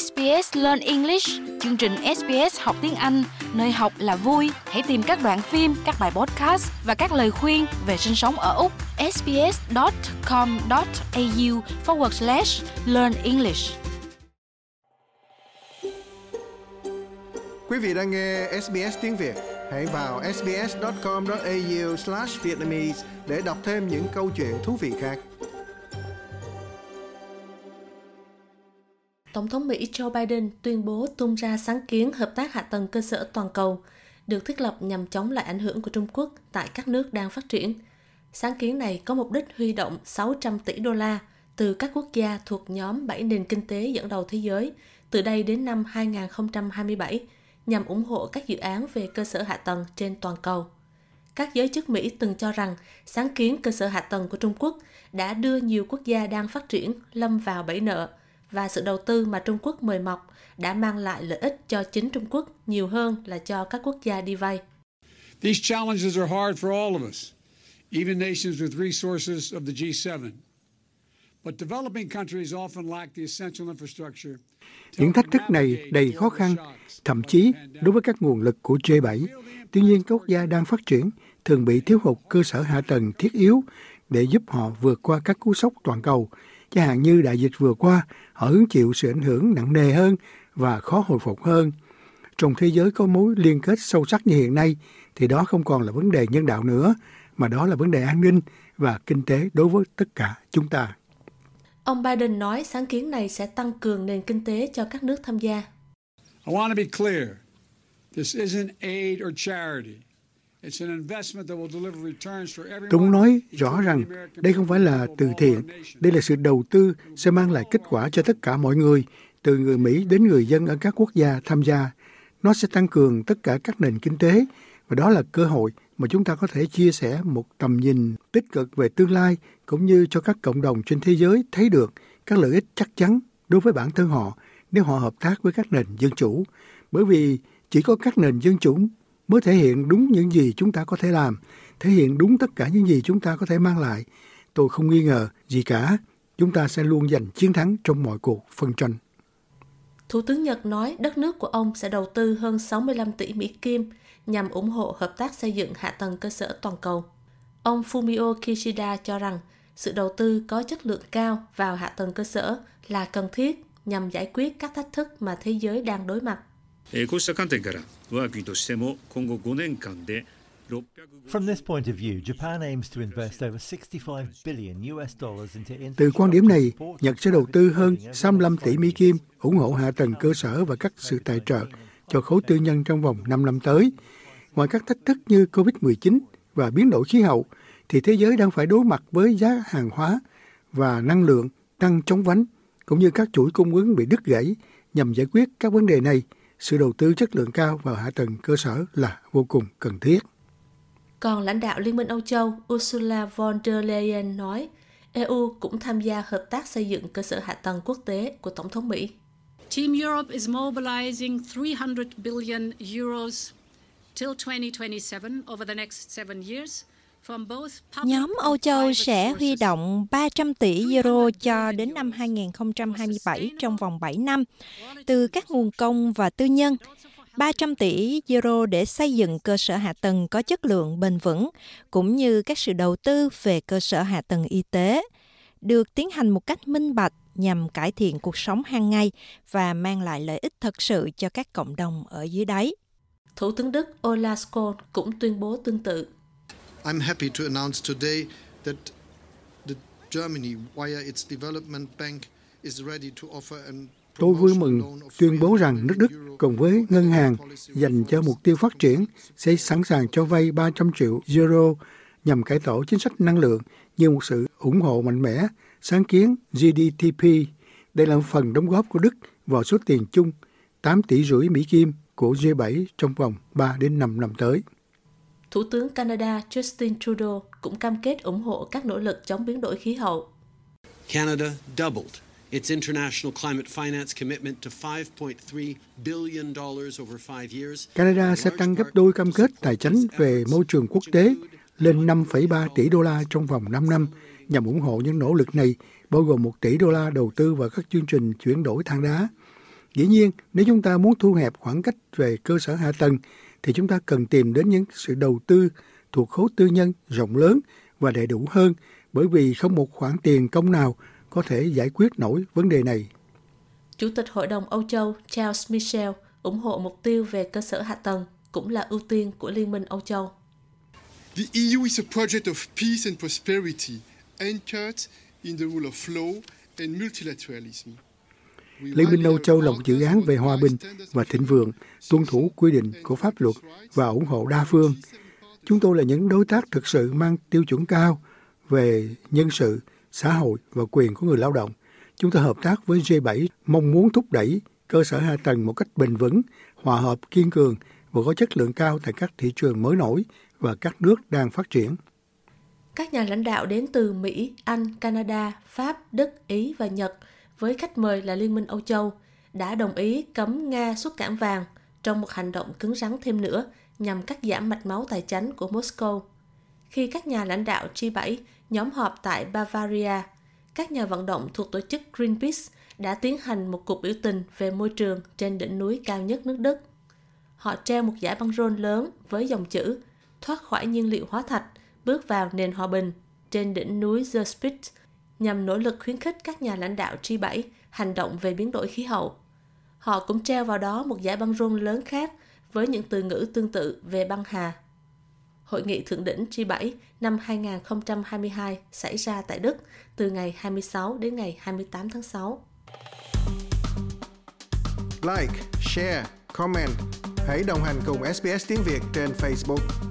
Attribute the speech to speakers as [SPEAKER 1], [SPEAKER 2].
[SPEAKER 1] SBS Learn English, chương trình SBS học tiếng Anh, nơi học là vui. Hãy tìm các đoạn phim, các bài podcast và các lời khuyên về sinh sống ở Úc. sbs.com.au forward slash learn English.
[SPEAKER 2] Quý vị đang nghe SBS tiếng Việt. Hãy vào sbs.com.au slash Vietnamese để đọc thêm những câu chuyện thú vị khác.
[SPEAKER 3] Tổng thống Mỹ Joe Biden tuyên bố tung ra sáng kiến hợp tác hạ tầng cơ sở toàn cầu, được thiết lập nhằm chống lại ảnh hưởng của Trung Quốc tại các nước đang phát triển. Sáng kiến này có mục đích huy động 600 tỷ đô la từ các quốc gia thuộc nhóm 7 nền kinh tế dẫn đầu thế giới từ đây đến năm 2027 nhằm ủng hộ các dự án về cơ sở hạ tầng trên toàn cầu. Các giới chức Mỹ từng cho rằng sáng kiến cơ sở hạ tầng của Trung Quốc đã đưa nhiều quốc gia đang phát triển lâm vào bẫy nợ – và sự đầu tư mà Trung Quốc mời mọc đã mang lại lợi ích cho chính Trung Quốc nhiều hơn là cho các quốc gia đi vay.
[SPEAKER 4] These challenges are hard for all of us, even nations with resources of the G7. But developing countries often lack the essential infrastructure
[SPEAKER 5] những thách thức này đầy khó khăn, thậm chí đối với các nguồn lực của G7. Tuy nhiên, các quốc gia đang phát triển thường bị thiếu hụt cơ sở hạ tầng thiết yếu để giúp họ vượt qua các cú sốc toàn cầu chẳng hạn như đại dịch vừa qua, họ hứng chịu sự ảnh hưởng nặng nề hơn và khó hồi phục hơn. Trong thế giới có mối liên kết sâu sắc như hiện nay, thì đó không còn là vấn đề nhân đạo nữa, mà đó là vấn đề an ninh và kinh tế đối với tất cả chúng ta.
[SPEAKER 3] Ông Biden nói sáng kiến này sẽ tăng cường nền kinh tế cho các nước tham gia.
[SPEAKER 4] I want to be clear. This isn't aid or charity.
[SPEAKER 5] Tôi muốn nói rõ rằng đây không phải là từ thiện, đây là sự đầu tư sẽ mang lại kết quả cho tất cả mọi người, từ người Mỹ đến người dân ở các quốc gia tham gia. Nó sẽ tăng cường tất cả các nền kinh tế và đó là cơ hội mà chúng ta có thể chia sẻ một tầm nhìn tích cực về tương lai cũng như cho các cộng đồng trên thế giới thấy được các lợi ích chắc chắn đối với bản thân họ nếu họ hợp tác với các nền dân chủ. Bởi vì chỉ có các nền dân chủ mới thể hiện đúng những gì chúng ta có thể làm, thể hiện đúng tất cả những gì chúng ta có thể mang lại. Tôi không nghi ngờ gì cả, chúng ta sẽ luôn giành chiến thắng trong mọi cuộc phân tranh.
[SPEAKER 3] Thủ tướng Nhật nói đất nước của ông sẽ đầu tư hơn 65 tỷ Mỹ Kim nhằm ủng hộ hợp tác xây dựng hạ tầng cơ sở toàn cầu. Ông Fumio Kishida cho rằng sự đầu tư có chất lượng cao vào hạ tầng cơ sở là cần thiết nhằm giải quyết các thách thức mà thế giới đang đối mặt.
[SPEAKER 6] こうした観点から我が国としても今後5年間で
[SPEAKER 7] From this point of view, Japan aims to invest over 65 billion US dollars into
[SPEAKER 5] Từ quan điểm này, Nhật sẽ đầu tư hơn 65 tỷ Mỹ Kim ủng hộ hạ tầng cơ sở và các sự tài trợ cho khối tư nhân trong vòng 5 năm tới. Ngoài các thách thức như COVID-19 và biến đổi khí hậu, thì thế giới đang phải đối mặt với giá hàng hóa và năng lượng tăng chóng vánh, cũng như các chuỗi cung ứng bị đứt gãy. Nhằm giải quyết các vấn đề này, sự đầu tư chất lượng cao vào hạ tầng cơ sở là vô cùng cần thiết.
[SPEAKER 3] Còn lãnh đạo Liên minh Âu Châu Ursula von der Leyen nói, EU cũng tham gia hợp tác xây dựng cơ sở hạ tầng quốc tế của Tổng thống Mỹ.
[SPEAKER 8] Team Europe is mobilizing 300 billion euros till 2027 over the next seven years
[SPEAKER 9] Nhóm Âu Châu sẽ huy động 300 tỷ euro cho đến năm 2027 trong vòng 7 năm từ các nguồn công và tư nhân. 300 tỷ euro để xây dựng cơ sở hạ tầng có chất lượng bền vững, cũng như các sự đầu tư về cơ sở hạ tầng y tế, được tiến hành một cách minh bạch nhằm cải thiện cuộc sống hàng ngày và mang lại lợi ích thật sự cho các cộng đồng ở dưới đáy.
[SPEAKER 3] Thủ tướng Đức Olaf Scholz cũng tuyên bố tương tự.
[SPEAKER 2] I'm happy to announce today that the Germany, via its development bank, is ready to offer an
[SPEAKER 5] Tôi vui mừng tuyên bố rằng nước Đức cùng với ngân hàng dành cho mục tiêu phát triển sẽ sẵn sàng cho vay 300 triệu euro nhằm cải tổ chính sách năng lượng như một sự ủng hộ mạnh mẽ sáng kiến GDTP. Đây là một phần đóng góp của Đức vào số tiền chung 8 tỷ rưỡi Mỹ Kim của G7 trong vòng 3 đến 5 năm tới.
[SPEAKER 3] Thủ tướng Canada Justin Trudeau cũng cam kết ủng hộ các nỗ lực chống biến đổi khí hậu.
[SPEAKER 10] Canada doubled its international climate finance commitment to 5.3 billion dollars over five years.
[SPEAKER 5] Canada sẽ tăng gấp đôi cam kết tài chính về môi trường quốc tế lên 5,3 tỷ đô la trong vòng 5 năm nhằm ủng hộ những nỗ lực này, bao gồm 1 tỷ đô la đầu tư vào các chương trình chuyển đổi than đá. Dĩ nhiên, nếu chúng ta muốn thu hẹp khoảng cách về cơ sở hạ tầng, thì chúng ta cần tìm đến những sự đầu tư thuộc khối tư nhân rộng lớn và đầy đủ hơn, bởi vì không một khoản tiền công nào có thể giải quyết nổi vấn đề này.
[SPEAKER 3] Chủ tịch Hội đồng Âu Châu Charles Michel ủng hộ mục tiêu về cơ sở hạ tầng cũng là ưu tiên của Liên minh Âu Châu.
[SPEAKER 11] The EU is a project of peace and prosperity anchored in the rule of law and multilateralism.
[SPEAKER 5] Liên minh Âu Châu là một dự án về hòa bình và thịnh vượng, tuân thủ quy định của pháp luật và ủng hộ đa phương. Chúng tôi là những đối tác thực sự mang tiêu chuẩn cao về nhân sự, xã hội và quyền của người lao động. Chúng tôi hợp tác với G7 mong muốn thúc đẩy cơ sở hạ tầng một cách bền vững, hòa hợp, kiên cường và có chất lượng cao tại các thị trường mới nổi và các nước đang phát triển.
[SPEAKER 3] Các nhà lãnh đạo đến từ Mỹ, Anh, Canada, Pháp, Đức, Ý và Nhật với khách mời là Liên minh Âu Châu đã đồng ý cấm Nga xuất cảng vàng trong một hành động cứng rắn thêm nữa nhằm cắt giảm mạch máu tài chính của Moscow. Khi các nhà lãnh đạo G7 nhóm họp tại Bavaria, các nhà vận động thuộc tổ chức Greenpeace đã tiến hành một cuộc biểu tình về môi trường trên đỉnh núi cao nhất nước Đức. Họ treo một giải băng rôn lớn với dòng chữ thoát khỏi nhiên liệu hóa thạch, bước vào nền hòa bình trên đỉnh núi Zerspitz nhằm nỗ lực khuyến khích các nhà lãnh đạo G7 hành động về biến đổi khí hậu. Họ cũng treo vào đó một giải băng rôn lớn khác với những từ ngữ tương tự về băng hà. Hội nghị thượng đỉnh G7 năm 2022 xảy ra tại Đức từ ngày 26 đến ngày 28 tháng 6.
[SPEAKER 2] Like, share, comment. Hãy đồng hành cùng SBS tiếng Việt trên Facebook.